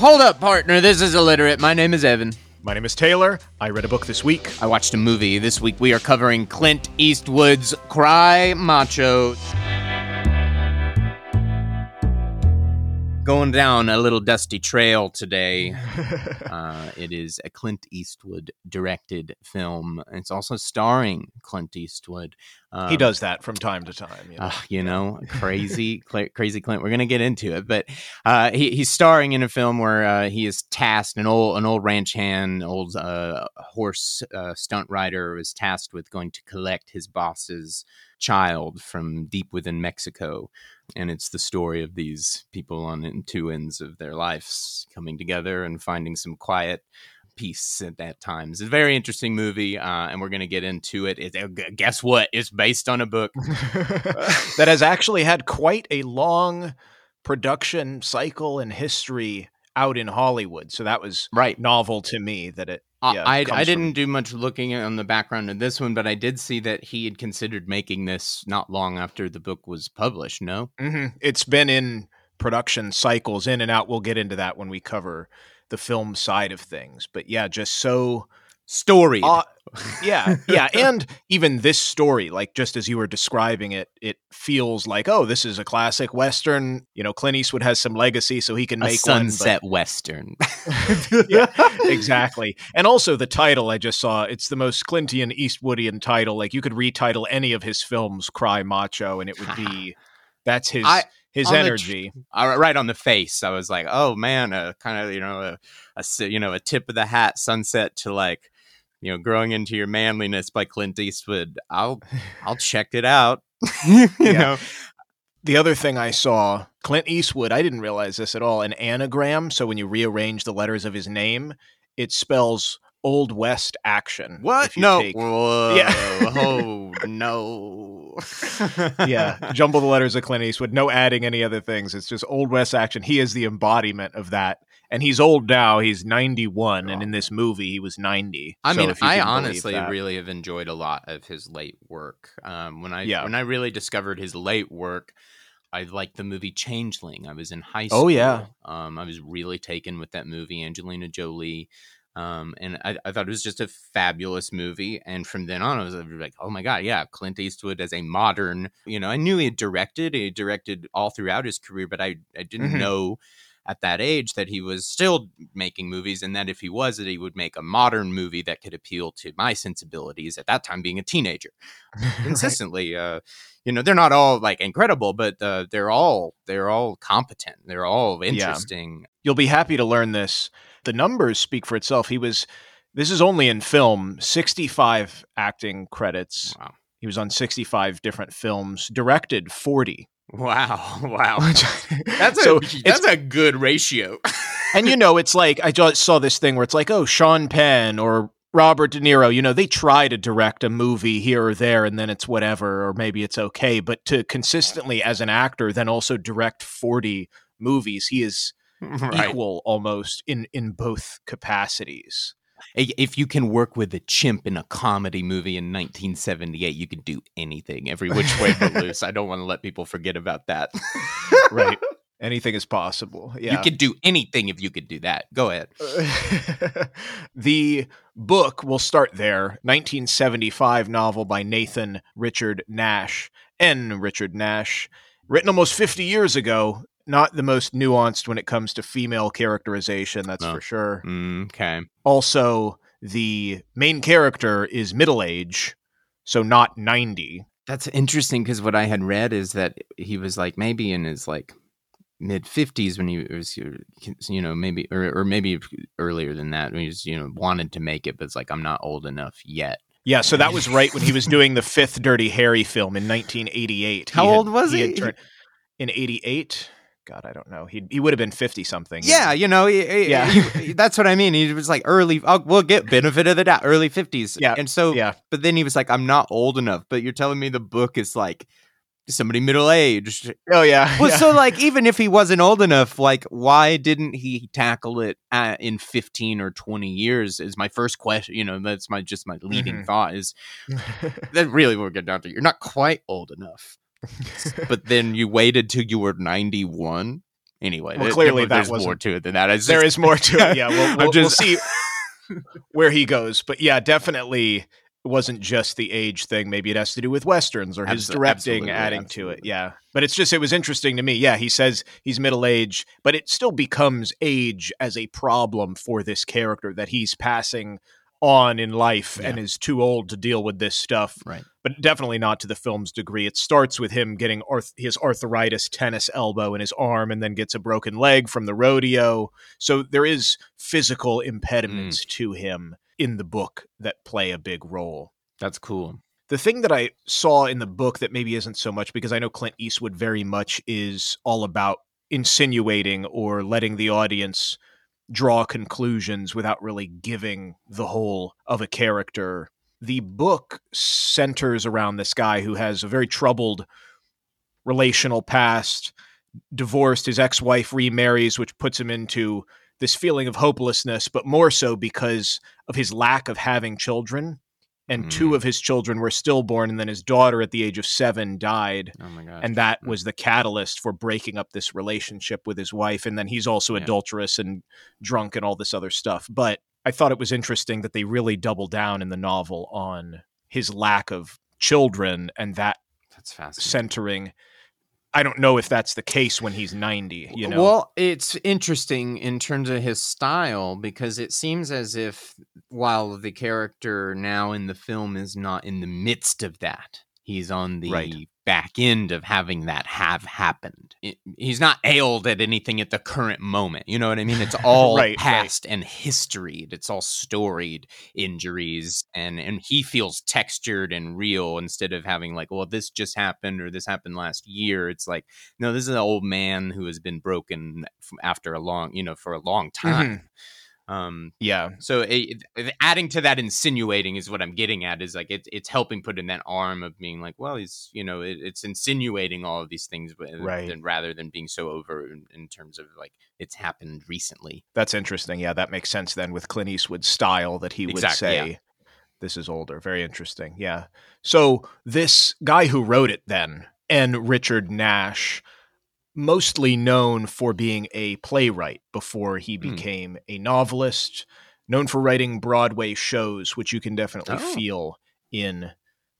Hold up, partner. This is illiterate. My name is Evan. My name is Taylor. I read a book this week. I watched a movie. This week we are covering Clint Eastwood's Cry Macho. Going down a little dusty trail today. Uh, it is a Clint Eastwood directed film. It's also starring Clint Eastwood. Um, he does that from time to time. You know, uh, you know crazy, cl- crazy Clint. We're gonna get into it, but uh, he, he's starring in a film where uh, he is tasked an old an old ranch hand, old uh, horse uh, stunt rider, was tasked with going to collect his boss's child from deep within Mexico, and it's the story of these people on two ends of their lives coming together and finding some quiet peace at that time. It's a very interesting movie, uh, and we're going to get into it. it. Uh, guess what? It's based on a book that has actually had quite a long production cycle and history out in Hollywood. So that was right novel to me that it. Yeah, I, I didn't from... do much looking on the background of this one, but I did see that he had considered making this not long after the book was published. No, mm-hmm. it's been in production cycles in and out. We'll get into that when we cover the film side of things. But yeah, just so storied. Uh, yeah, yeah, and even this story, like just as you were describing it, it feels like oh, this is a classic western. You know, Clint Eastwood has some legacy, so he can make a sunset one, but... western. yeah, exactly. And also the title I just saw, it's the most Clintian Eastwoodian title. Like you could retitle any of his films "Cry Macho," and it would be that's his. I, his energy the, right on the face. I was like, oh man, a kind of you know a, a you know a tip of the hat sunset to like you know growing into your manliness by Clint Eastwood. I'll I'll check it out. you yeah. know. The other thing I saw, Clint Eastwood, I didn't realize this at all, an anagram. So when you rearrange the letters of his name, it spells Old West action. What? No. Take... Whoa. Yeah. oh no. yeah. Jumble the letters of Clint Eastwood. No adding any other things. It's just Old West action. He is the embodiment of that. And he's old now. He's 91, oh. and in this movie, he was 90. I so mean, I honestly really have enjoyed a lot of his late work. Um, when I yeah. when I really discovered his late work, I liked the movie Changeling. I was in high school. Oh yeah. Um, I was really taken with that movie. Angelina Jolie. Um, and I, I, thought it was just a fabulous movie. And from then on, I was like, oh my God, yeah, Clint Eastwood as a modern, you know, I knew he had directed, he had directed all throughout his career, but I, I didn't mm-hmm. know at that age that he was still making movies and that if he was that he would make a modern movie that could appeal to my sensibilities at that time being a teenager consistently right. uh, you know they're not all like incredible but uh, they're all they're all competent they're all interesting yeah. you'll be happy to learn this the numbers speak for itself. He was this is only in film, 65 acting credits. Wow. He was on 65 different films, directed 40. Wow. Wow. that's so a that's a good ratio. and you know, it's like I just saw this thing where it's like, oh, Sean Penn or Robert De Niro, you know, they try to direct a movie here or there and then it's whatever, or maybe it's okay. But to consistently, as an actor, then also direct 40 movies, he is right. equal almost in in both capacities. If you can work with a chimp in a comedy movie in 1978, you can do anything every which way but loose. I don't want to let people forget about that. right. Anything is possible. Yeah. You could do anything if you could do that. Go ahead. the book, we'll start there. 1975 novel by Nathan Richard Nash. N. Richard Nash. Written almost 50 years ago, not the most nuanced when it comes to female characterization, that's no. for sure. Mm, okay. Also, the main character is middle age, so not 90. That's interesting because what I had read is that he was like maybe in his like mid 50s when he was you know maybe or, or maybe earlier than that when he was you know wanted to make it but it's like I'm not old enough yet. Yeah, so that was right when he was doing the fifth Dirty Harry film in 1988. How he old was he? he? Turned, in 88. God, I don't know. He he would have been fifty something. Yeah, you know, he, he, yeah, he, that's what I mean. He was like early. I'll, we'll get benefit of the doubt, early fifties. Yeah, and so yeah, but then he was like, I'm not old enough. But you're telling me the book is like somebody middle aged. Oh yeah. Well, yeah. so like even if he wasn't old enough, like why didn't he tackle it at, in fifteen or twenty years? Is my first question. You know, that's my just my leading mm-hmm. thought. Is that really we'll get down to? You're not quite old enough. but then you waited till you were 91 Anyway, Well, clearly there- that there's more to it than that. It's there just- is more to it. Yeah, we'll, we'll, we'll just- see where he goes. But yeah, definitely it wasn't just the age thing. Maybe it has to do with westerns or his Abso- directing absolutely, adding to it. Yeah, but it's just it was interesting to me. Yeah, he says he's middle aged, but it still becomes age as a problem for this character that he's passing on in life and is too old to deal with this stuff Right. But definitely not to the film's degree. It starts with him getting arth- his arthritis tennis elbow in his arm and then gets a broken leg from the rodeo. So there is physical impediments mm. to him in the book that play a big role. That's cool. The thing that I saw in the book that maybe isn't so much because I know Clint Eastwood very much is all about insinuating or letting the audience draw conclusions without really giving the whole of a character. The book centers around this guy who has a very troubled relational past, divorced, his ex wife remarries, which puts him into this feeling of hopelessness, but more so because of his lack of having children. And two Mm. of his children were stillborn, and then his daughter at the age of seven died Oh my god. and that was the catalyst for breaking up this relationship with his wife and then he's also Yeah. adulterous and drunk and all this other stuff but i thought it was interesting that they really double down in the novel on his lack of children and that That's fascinating. centering i don't know if that's the case when he's 90 you know Well, it's interesting in terms of his style because it seems as if while the character now in the film is not in the midst of that, he's on the Right. back end of having that have happened. It- he's not ailed at anything at the current moment. You know what I mean? It's all Right, right. past and historied. It's all storied injuries and and he feels textured and real instead of having like, well, this just happened or this happened last year. It's like no, this is an old man who has been broken after a long, you know, for a long mm-hmm. time. Um, yeah so it, it- adding to that insinuating is what I'm getting at is like it, it's helping put in that arm of being like, well, he's you know, it, it's insinuating all of these things, but Right. than, rather than being so over in, in terms of like it's happened recently. that's interesting yeah that makes sense then with clint eastwood's style that he would Exactly, say yeah. this is older very interesting yeah so this guy who wrote it then N. Richard Nash mostly known for being a playwright before he Hmm. became a novelist known for writing broadway shows which you can definitely Oh. feel in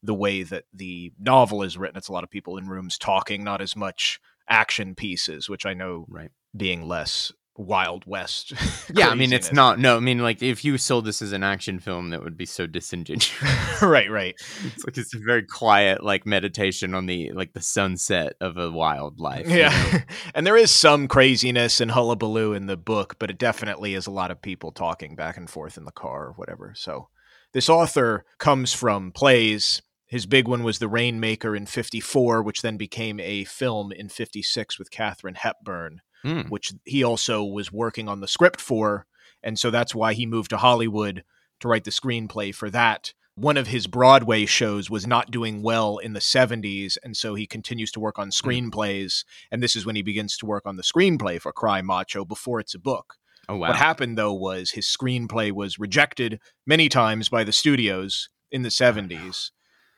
the way that the novel is written it's a lot of people in rooms talking not as much action pieces which i know Right. being less wild west Yeah, I mean, it's not. No, I mean, like if you sold this as an action film, that would be so disingenuous. right right it's like it's a very quiet, like meditation on the like the sunset of a wildlife. you know? yeah and there is some craziness and hullabaloo in the book but it definitely is a lot of people talking back and forth in the car or whatever so this author comes from plays his big one was the rainmaker in 54 which then became a film in 56 with katharine hepburn Hmm. which he also was working on the script for. And so that's why he moved to Hollywood to write the screenplay for that. One of his Broadway shows was not doing well in the 70s, and so he continues to work on screenplays. And this is when he begins to work on the screenplay for Cry Macho before it's a book. Oh wow. What happened, though, was his screenplay was rejected many times by the studios in the 70s,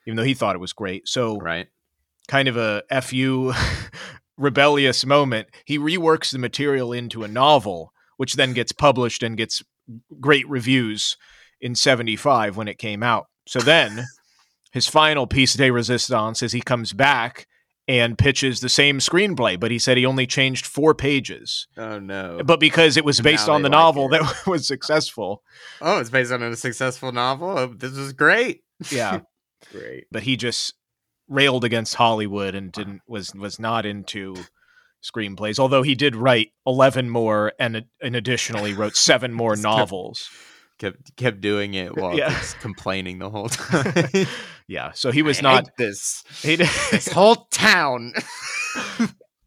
even though he thought it was great. So right. kind of a fu rebellious moment he reworks the material into a novel which then gets published and gets great reviews in 75 when it came out so then his final piece de resistance is he comes back and pitches the same screenplay but he said he only changed four pages Oh no. but because it was based now on the like novel it. that was successful Oh, it's based on a successful novel. Oh, this is great. yeah Great. but he just railed against Hollywood and didn't was was not into screenplays. Although he did write eleven more, and and additionally wrote seven more novels. Kept kept doing it while Yeah. complaining the whole time. Yeah, so he was I not. this. He This whole town.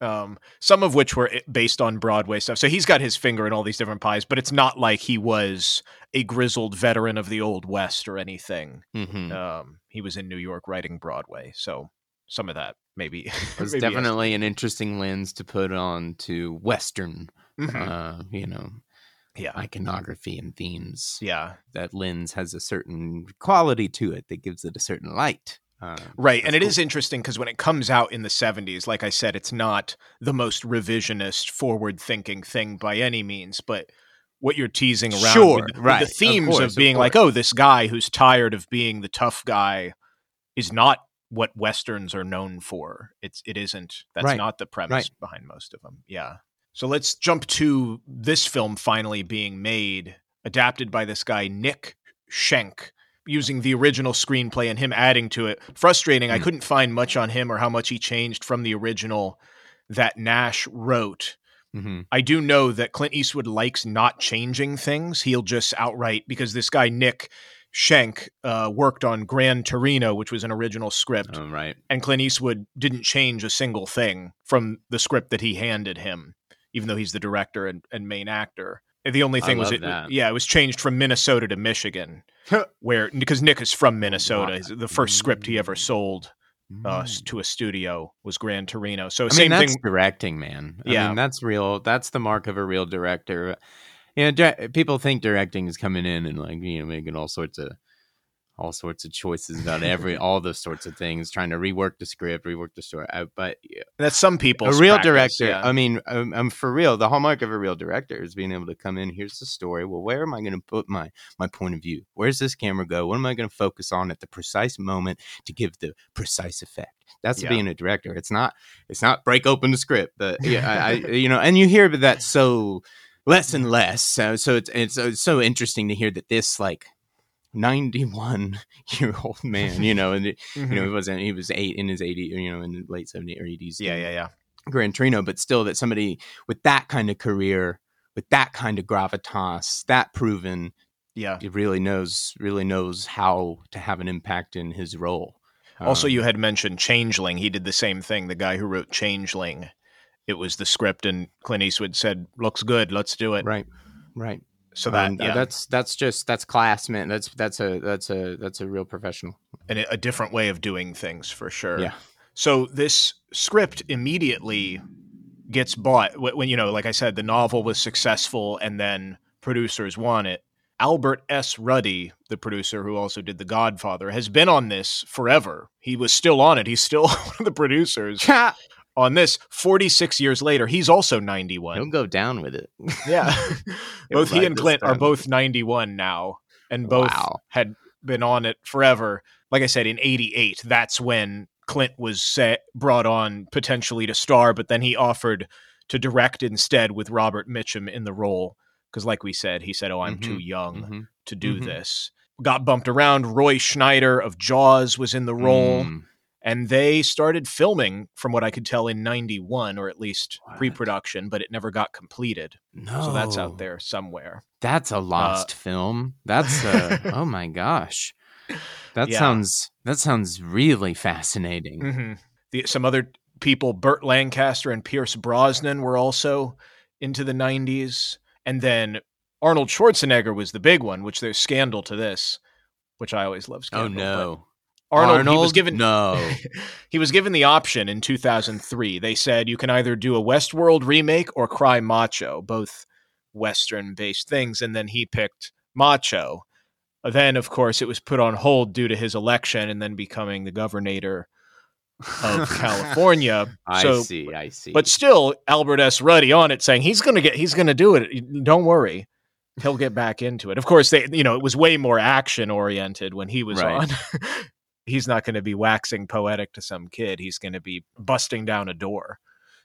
Um, some of which were based on Broadway stuff. So he's got his finger in all these different pies, but it's not like he was a grizzled veteran of the Old West or anything. mm-hmm. Um, he was in New York writing Broadway, so some of that maybe It was yes. definitely an interesting lens to put on to Western, Mhm. uh, you know, yeah, iconography and themes. yeah. That lens has a certain quality to it that gives it a certain light. Uh, Right. And it cool. is interesting because when it comes out in the 70s, like I said, it's not the most revisionist, forward thinking thing by any means, but what you're teasing around Sure, with, the- with the themes of, course, of being like, oh, this guy who's tired of being the tough guy is not what westerns are known for. It's it isn't. That's Right, not the premise right. behind most of them. Yeah. So let's jump to this film finally being made, adapted by this guy Nick Schenk, using the original screenplay and him adding to it. Frustrating. I Hmm. couldn't find much on him or how much he changed from the original that Nash wrote. Mhm. I do know that Clint Eastwood likes not changing things. He'll just outright because this guy Nick Schenk uh, worked on Gran Torino, which was an original script, Oh, right. and Clint Eastwood didn't change a single thing from the script that he handed him, even though he's the director and, and main actor. The only I thing was it, that. yeah, it was changed from Minnesota to Michigan, where because Nick is from Minnesota. His- The first script he ever sold uh, Mm. to a studio was Gran Torino. So I same mean, that's thing. directing, man. I Yeah. mean, that's real. That's the mark of a real director. You know, di- people think directing is coming in and like you know making all sorts of all sorts of choices about every all those sorts of things, trying to rework the script, rework the story. Uh, but yeah, That's some people. a real director. I mean, I'm for real, the hallmark of a real director is being able to come in. Here's the story. Well, where am I going to put my my point of view? Where's this camera go? What am I going to focus on at the precise moment to give the precise effect? That's Yeah. being a director. It's not. It's not break open the script. But yeah, I, I you know, and you hear that so less and less. So so it's it's, uh, it's so interesting to hear that this like. 91 year old man, you know, and it- Mhm. you know, he wasn't, he was eight in his 80, you know, in the late 70s or 80s. yeah, yeah, yeah. Gran Torino, but still that somebody with that kind of career, with that kind of gravitas, that proven, Yeah. he really knows really knows how to have an impact in his role. Also, Um, you had mentioned Changeling. He did the same thing. The guy who wrote Changeling, it was the script, and Clint Eastwood said, "Looks good, let's do it." right, right. So that Um, yeah, that's that's just that's class, man. That's that's a that's a that's a real professional. and a different way of doing things for sure. Yeah. So this script immediately gets bought Wh- when you know, like I said, the novel was successful, and then producers want it. Albert S. Ruddy, the producer who also did The Godfather, has been on this forever. He was still on it. He's still one of the producers on this 46 years later. He's also 91. He'll go down with it. Yeah. both he and Clint are both 91 now and both Wow. had been on it forever. Like I said, in 88, that's when Clint was set, brought on potentially to star, but then he offered to direct instead with Robert Mitchum in the role. Because, like we said, he said, Oh, I'm too young Mhm. to do Mhm. this. Got bumped around. Roy Scheider of Jaws was in the role Mm. And they started filming from what i could tell in 91 or at least What? pre-production but it never got completed No, so that's out there somewhere That's a lost film. That's a oh my gosh. That Yeah. sounds that sounds really fascinating. hmm the, some other people burt lancaster and pierce brosnan were also into the 90s and then arnold schwarzenegger was the big one which there's scandal to this which i always love Oh scandal but no. Arnold, he was given no. he was given the option in 2003. They said you can either do a Westworld remake or Cry Macho, both Western based things. And then he picked Macho. Then, of course, it was put on hold due to his election and then becoming the governor of California. I so, see. I see. but still, Albert S. Ruddy on it saying he's going to get, he's going to do it. Don't worry. He'll get back into it. Of course, they, you know, it was way more action oriented when he was Right. on. he's not going to be waxing poetic to some kid. He's going to be busting down a door.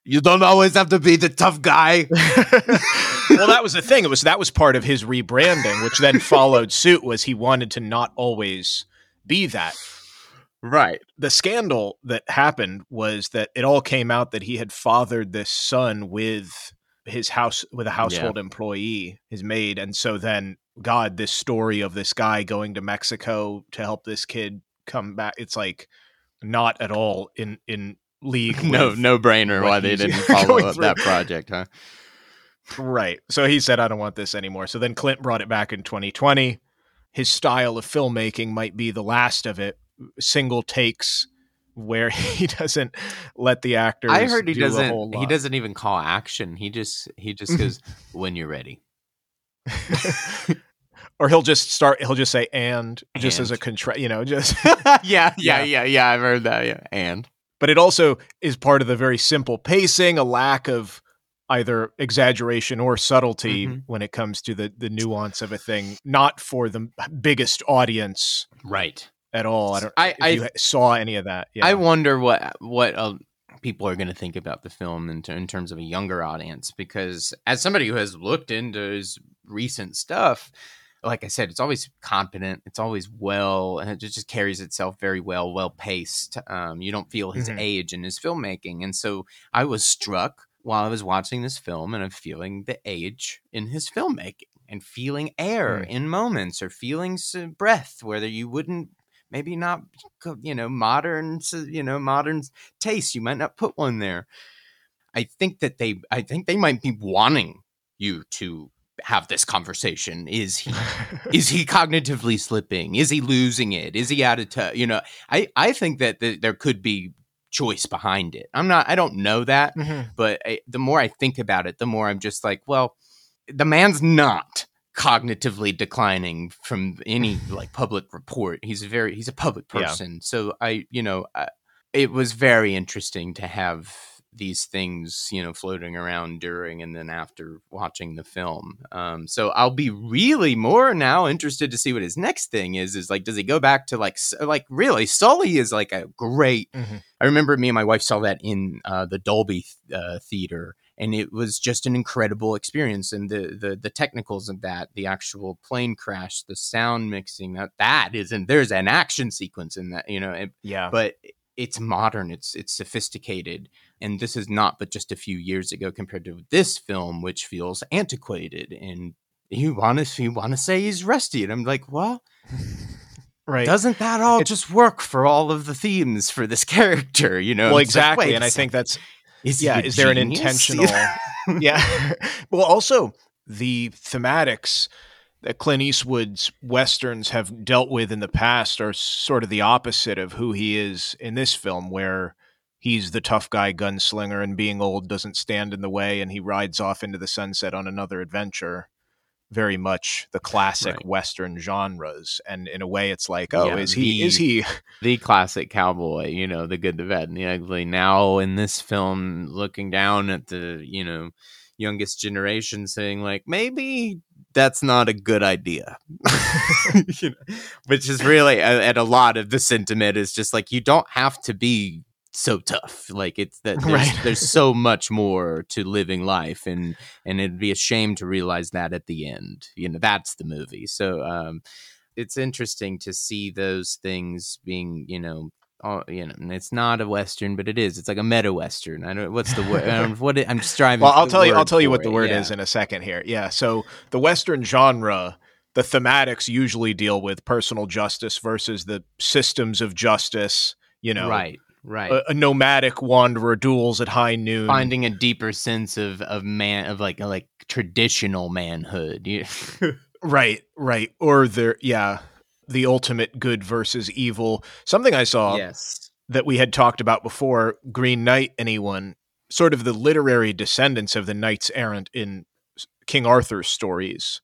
you don't always have to be the tough guy. well, that was the thing. It was that was part of his rebranding, which then followed suit. Was he wanted to not always be that. right. The scandal that happened was that it all came out that he had fathered this son with his house with a household employee, his maid, and so then God, this story of this guy going to Mexico to help this kid come back. It's like not at all in in league. No, no brainer why they didn't follow up through. that project, huh? Right. So he said, I don't want this anymore. So then Clint brought it back in 2020. His style of filmmaking might be the last of it, single takes where he doesn't let the actors. I heard he do doesn't. He doesn't even call action. He just he just goes when you're ready. Or he'll just start. He'll just say "and" just And. as a contra. You know, just. yeah, yeah, Yeah. yeah, yeah. I've heard that. Yeah, and but it also is part of the very simple pacing, a lack of either exaggeration or subtlety Mhm. when it comes to the the nuance of a thing, not for the biggest audience right. at all. I don't. I I, you saw any of that? Yeah. I wonder what what uh, people are going to think about the film in, ter- in terms of a younger audience because as somebody who has looked into his recent stuff like i said it's always competent it's always well and it just carries itself very well well paced um, you don't feel his Mhm. age in his filmmaking and so i was struck while i was watching this film and i'm feeling the age in his filmmaking and feeling air Mm. in moments or feeling breath where you wouldn't maybe not you know modern you know modern taste you might not put one there i think that they i think they might be wanting you to have this conversation. Is he is he cognitively slipping? Is he losing it? Is he out of touch? You know i i think that th- there could be choice behind it. I'm not i don't know that Mhm. but I, the more i think about it the more i'm just like well the man's not cognitively declining from any like public report. He's a very he's a public Yeah. person. So i you know I, it was very interesting to have these things you know floating around during and then after watching the film um so i'll be really more now interested to see what his next thing is is like does he go back to like like really sully is like a great Mhm. I remember me and my wife saw that in uh, the Dolby uh, theater, and it was just an incredible experience. And the, the the technicals of that, the actual plane crash, the sound mixing, that that isn't. there's an action sequence in that, you know. it- Yeah. but it's modern, it's it's sophisticated, and this is not but just a few years ago compared to this film, which feels antiquated and. You want to you want to say he's rusty, and I'm like, well, right. doesn't that all It- just work for all of the themes for this character? You know, well, It's like, exactly, and I think that's is yeah. Is there an intentional? yeah. well, also the thematics that Clint Eastwood's westerns have dealt with in the past are sort of the opposite of who he is in this film, where he's the tough guy gunslinger and being old doesn't stand in the way, and he rides off into the sunset on another adventure. Very much the classic Right. western genres, and in a way, it's like, oh, Yeah, is he? the- Is he? the classic cowboy, you know, the good, the bad, and the ugly. Now in this film, looking down at the, you know, youngest generation saying like, maybe that's not a good idea. You know, Which is really, and a lot of the sentiment is just like, you don't have to be so tough. Like it's that there's, Right. there's so much more to living life and, and it'd be a shame to realize that at the end, you know, that's the movie. So, um, it's interesting to see those things being, you know, uh, you know, it's not a western, but it is. It's like a meta western. I don't. What's the word? What it, I'm striving. Well, I'll tell you. I'll tell you what the it, word yeah. is in a second here. Yeah. So the Western genre, the thematics usually deal with personal justice versus the systems of justice. You know, right, right. A, a nomadic wanderer duels at high noon. Finding a deeper sense of of man of like like traditional manhood. Right, right, or the yeah, the ultimate good versus evil. Something I saw yes. that we had talked about before. Green Knight. Anyone? Sort of the literary descendants of the knights errant in King Arthur's stories.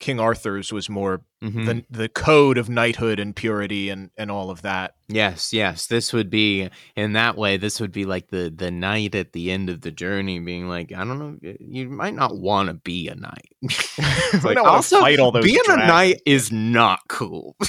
King Arthur's was more Mhm. the the code of knighthood and purity and and all of that. Yes, yes. This would be in that way. This would be like the the knight at the end of the journey, being like, I don't know, you might not want to be a knight. It's We fight all those being dragons. a knight is not cool.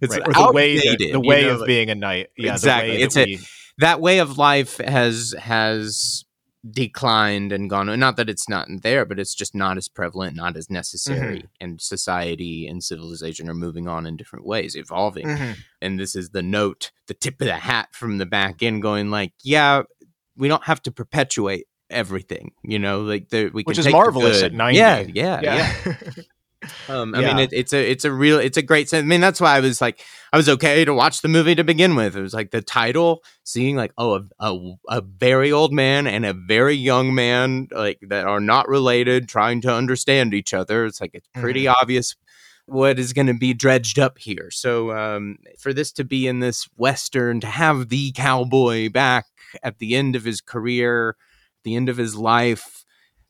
It's Right, the way that- outdated, the you way know, of like- being a knight. Yeah, Exactly. The way It's that a- we- that way of life has has declined and gone not that it's not there but it's just not as prevalent not as necessary Mm-hmm. and society and civilization are moving on in different ways evolving Mhm. and this is the note the tip of the hat from the back end going like yeah we don't have to perpetuate everything you know like there we can which is take the marvelous at good. ninety. yeah yeah yeah, yeah. um, I mean, it, it's a it's a real it's a great sense. I mean, that's why I was like, I was okay to watch the movie to begin with. It was like the title, seeing like oh a, a a very old man and a very young man like that are not related, trying to understand each other. It's like it's pretty Mm-hmm. obvious what is going to be dredged up here. So um, for this to be in this western, to have the cowboy back at the end of his career, the end of his life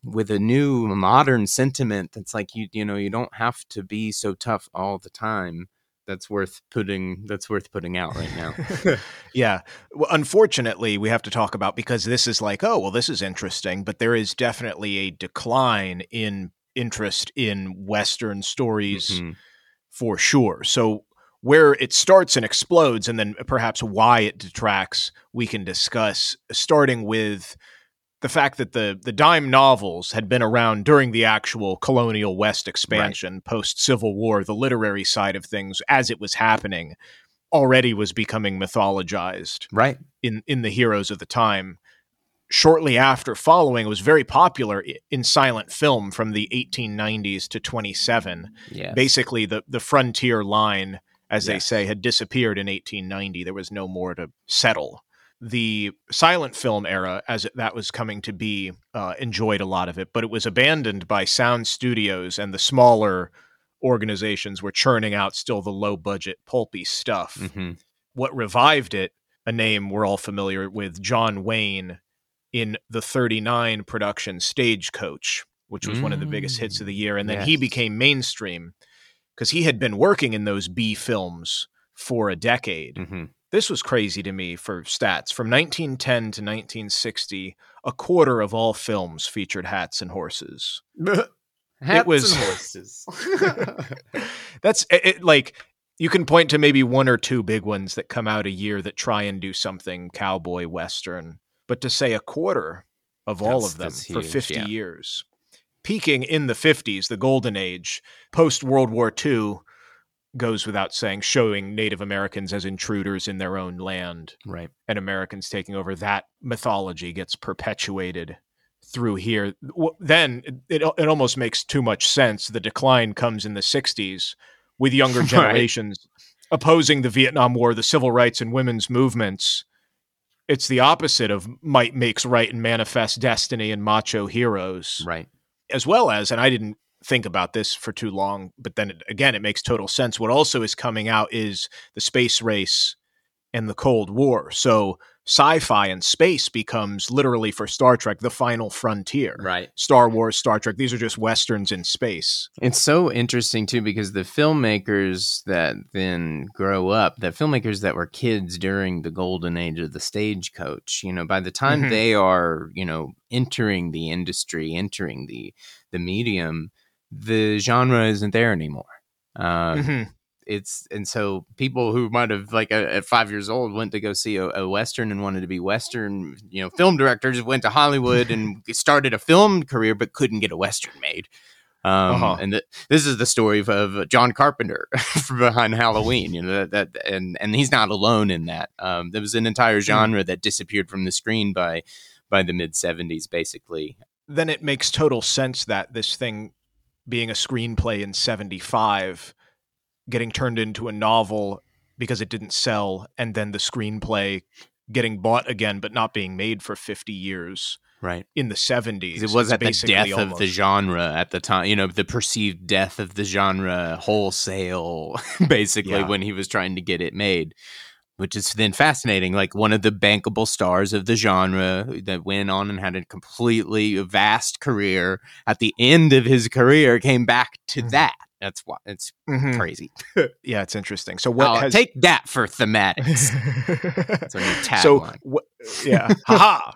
with a new modern sentiment that's like you you know you don't have to be so tough all the time that's worth putting that's worth putting out right now. Yeah. Well, unfortunately we have to talk about because this is like oh well this is interesting but there is definitely a decline in interest in western stories mm-hmm. for sure. So where it starts and explodes and then perhaps why it detracts we can discuss starting with the fact that the the dime novels had been around during the actual colonial west expansion right. post civil war the literary side of things as it was happening already was becoming mythologized right in in the heroes of the time shortly after following it was very popular in silent film from the 1890s to 27 yes. basically the the frontier line as yes. they say had disappeared in 1890 there was no more to settle the silent film era, as that was coming to be, uh, enjoyed a lot of it, but it was abandoned by sound studios and the smaller organizations were churning out still the low budget, pulpy stuff. Mm-hmm. What revived it, a name we're all familiar with, John Wayne, in the 39 production Stagecoach, which was mm-hmm. one of the biggest hits of the year. And then yes. he became mainstream because he had been working in those B films for a decade. Mm-hmm. This was crazy to me for stats. From 1910 to 1960, a quarter of all films featured hats and horses. hats it was, and horses. that's it, it, like you can point to maybe one or two big ones that come out a year that try and do something cowboy western, but to say a quarter of all of them for 50 yeah. years, peaking in the 50s, the golden age, post World War II, goes without saying, showing Native Americans as intruders in their own land, right, and Americans taking over. That mythology gets perpetuated through here. Then it it almost makes too much sense. The decline comes in the '60s with younger generations right. opposing the Vietnam War, the civil rights and women's movements. It's the opposite of might makes right and manifest destiny and macho heroes, right? As well as, and I didn't think about this for too long, but then it, again, it makes total sense. What also is coming out is the space race and the Cold War. So sci-fi and space becomes literally for Star Trek the final frontier. Right. Star Wars, Star Trek, these are just westerns in space. It's so interesting too because the filmmakers that then grow up, the filmmakers that were kids during the golden age of the stagecoach, you know, by the time mm-hmm. they are, you know, entering the industry, entering the the medium, the genre isn't there anymore. Um, mm-hmm. It's and so people who might have like at five years old went to go see a, a, western and wanted to be western, you know, film directors went to Hollywood and started a film career but couldn't get a western made. Um, uh-huh. And this is the story of, of John Carpenter from behind Halloween. You know that, that, and and he's not alone in that. Um, there was an entire hmm. genre that disappeared from the screen by by the mid '70s, basically. Then it makes total sense that this thing being a screenplay in 75 getting turned into a novel because it didn't sell and then the screenplay getting bought again but not being made for 50 years right in the 70s it was at the death almost. of the genre at the time you know the perceived death of the genre wholesale basically yeah. when he was trying to get it made which is then fascinating. Like one of the bankable stars of the genre that went on and had a completely vast career. At the end of his career, came back to mm-hmm. that. That's why it's mm-hmm. crazy. yeah, it's interesting. So what? Has... Take that for thematics. so wh- yeah, haha.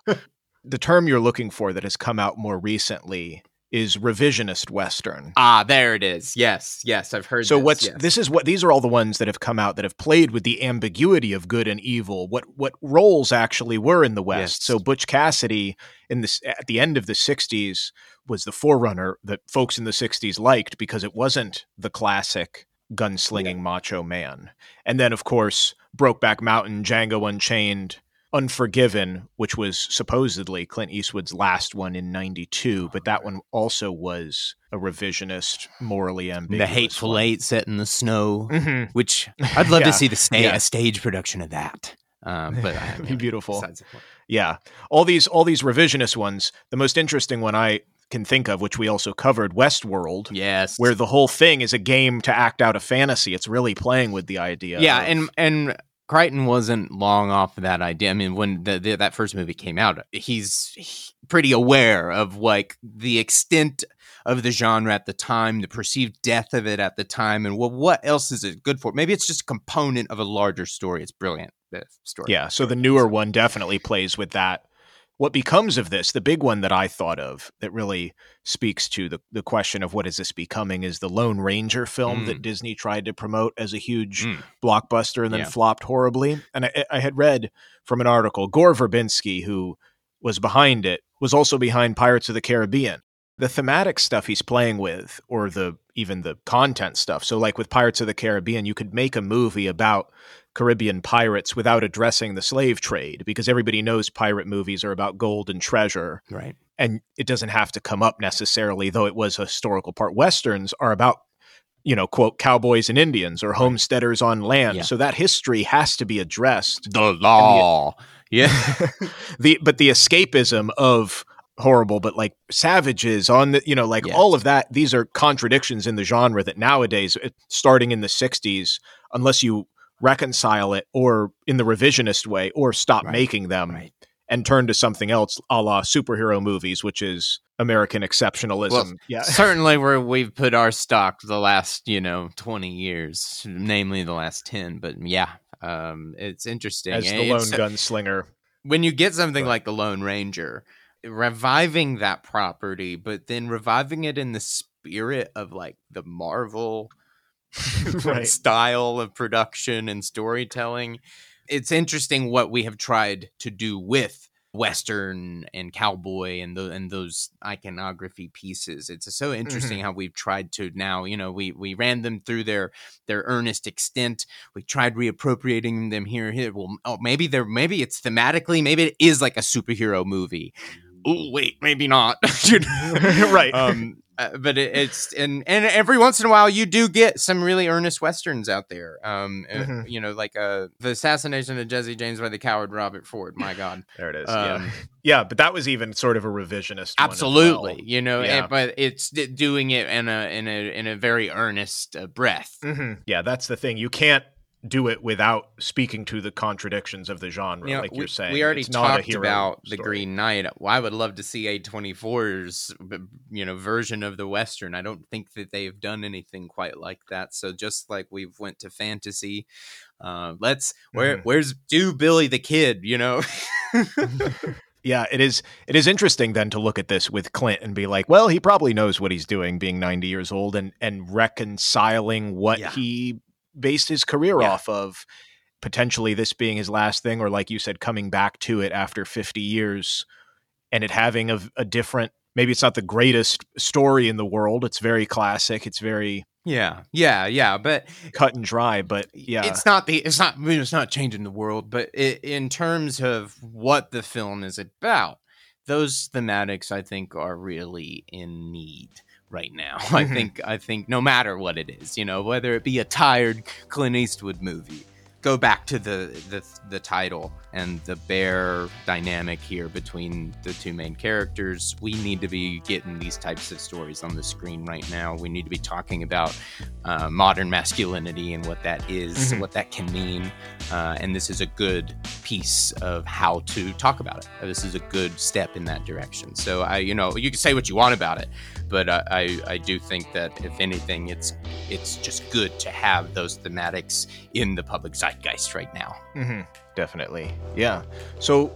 the term you're looking for that has come out more recently is revisionist western. Ah, there it is. Yes, yes, I've heard. So this, what's yes. this is what these are all the ones that have come out that have played with the ambiguity of good and evil. What what roles actually were in the West. Yes. So Butch Cassidy in this at the end of the '60s was the forerunner that folks in the '60s liked because it wasn't the classic gunslinging yeah. macho man. And then of course Brokeback Mountain, Django Unchained Unforgiven, which was supposedly Clint Eastwood's last one in 92, but that one also was a revisionist, morally ambiguous. The Hateful one. Eight set in the snow, mm-hmm. which I'd love yeah. to see the sta- yeah. a stage production of that. Um, but It'd be beautiful. Yeah. All these all these revisionist ones, the most interesting one I can think of, which we also covered, Westworld. Yes. Where the whole thing is a game to act out a fantasy. It's really playing with the idea. Yeah, of, and and Crichton wasn't long off of that idea. I mean, when the, the, that first movie came out, he's he, pretty aware of like the extent of the genre at the time, the perceived death of it at the time, and well, what else is it good for? Maybe it's just a component of a larger story. It's brilliant. The story. Yeah. So the newer one definitely plays with that. What becomes of this, the big one that I thought of that really speaks to the, the question of what is this becoming is the Lone Ranger film Mm. that Disney tried to promote as a huge Mm. blockbuster and then Yeah. flopped horribly. And I, I had read from an article, Gore Verbinski, who was behind it, was also behind Pirates of the Caribbean. The thematic stuff he's playing with, or the even the content stuff. So, like with Pirates of the Caribbean, you could make a movie about Caribbean pirates without addressing the slave trade because everybody knows pirate movies are about gold and treasure Right. and it doesn't have to come up necessarily, though it was a historical part. Westerns are about, you know, quote, cowboys and Indians or homesteaders on land. Yeah. So that history has to be addressed. The law. yeah. the but the escapism of horrible but like savages on the you know like Yes. all of that these are contradictions in the genre that nowadays uh, starting in the 60s unless you reconcile it or in the revisionist way or stop Right. making them Right. and turn to something else a la superhero movies which is american exceptionalism Well, yeah Certainly, where we've put our stock the last, you know, twenty years, namely the last ten. But yeah, um, it's interesting. as And the lone it's- gunslinger when you get something Right. like the Lone Ranger, reviving that property, but then reviving it in the spirit of like the Marvel Right. style of production and storytelling. It's interesting what we have tried to do with western and cowboy and the, and those iconography pieces. It's so interesting how we've tried to now you know we we ran them through their their earnest extent. We tried reappropriating them here here. Well oh maybe they're maybe it's thematically maybe it is like a superhero movie. Oh wait maybe not. Right. Um uh, but it, it's and and every once in a while you do get some really earnest westerns out there um uh, Mhm. you know like uh the assassination of jesse james by the coward robert ford my god there it is um, yeah yeah but that was even sort of a revisionist one absolutely well. you know Yeah. and- but it's d- doing it in a in a in a very earnest uh, breath hmm Yeah, that's the thing. You can't do it without speaking to the contradictions of the genre, You know, like we, you're saying. we already It's talked about the. Green Knight. Well, I would love to see A24's b- you know version of the Western. I don't think that they've done anything quite like that. So just like we've went to fantasy, uh, let's where Mhm. where's do Billy the Kid? You know, Yeah, it is. It is interesting then to look at this with Clint and be like, well, he probably knows what he's doing, being 90 years old, and and reconciling what Yeah. he based his career Yeah. off of. Potentially, this being his last thing, or like you said, coming back to it after 50 years, and it having a, a different. Maybe it's not the greatest story in the world. It's very classic. It's very yeah, yeah, yeah. But cut and dry. But yeah, it's not the it's not I mean, it's not changing the world but it, in terms of what the film is about those thematics i think are really in need right now i Mhm. think i think no matter what it is you know whether it be a tired clint eastwood movie go back to the the, the title and the bare dynamic here between the two main characters we need to be getting these types of stories on the screen right now we need to be talking about uh, modern masculinity and what that is, Mhm. what that can mean. Uh, and this is a good piece of how to talk about it. This is a good step in that direction. So I, you know, you can say what you want about it, but uh, I, I do think that if anything, it's it's just good to have those thematics in the public zeitgeist right now. hmm definitely. Yeah. So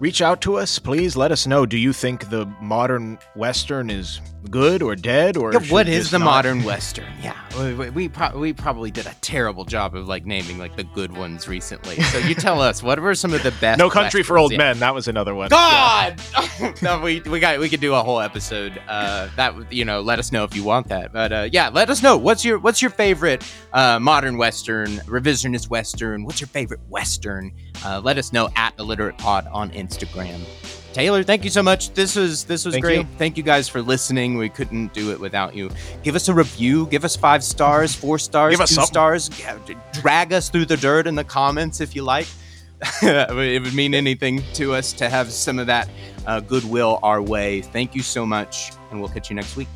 reach out to us, please. Let us know. Do you think the modern Western is good or dead? Or Yeah, what is the not- modern western? Yeah, we we, we, pro- we probably did a terrible job of like naming like the good ones recently. So you tell us what were some of the best? No Country for? Old Yeah. Men. That was another one. Yeah. God, no, we we got we could do a whole episode. Uh, that you know, let us know if you want that. But uh, yeah, let us know what's your what's your favorite uh, modern western, revisionist western. What's your favorite western? Uh, let us know at illiterate pod on Instagram. Taylor, thank you so much. This was this was Thank great. you. Thank you guys for listening. We couldn't do it without you. Give us a review. Give us five stars, four stars, two something. stars. Drag us through the dirt in the comments if you like. it would mean anything to us to have some of that uh, goodwill our way. Thank you so much, and we'll catch you next week.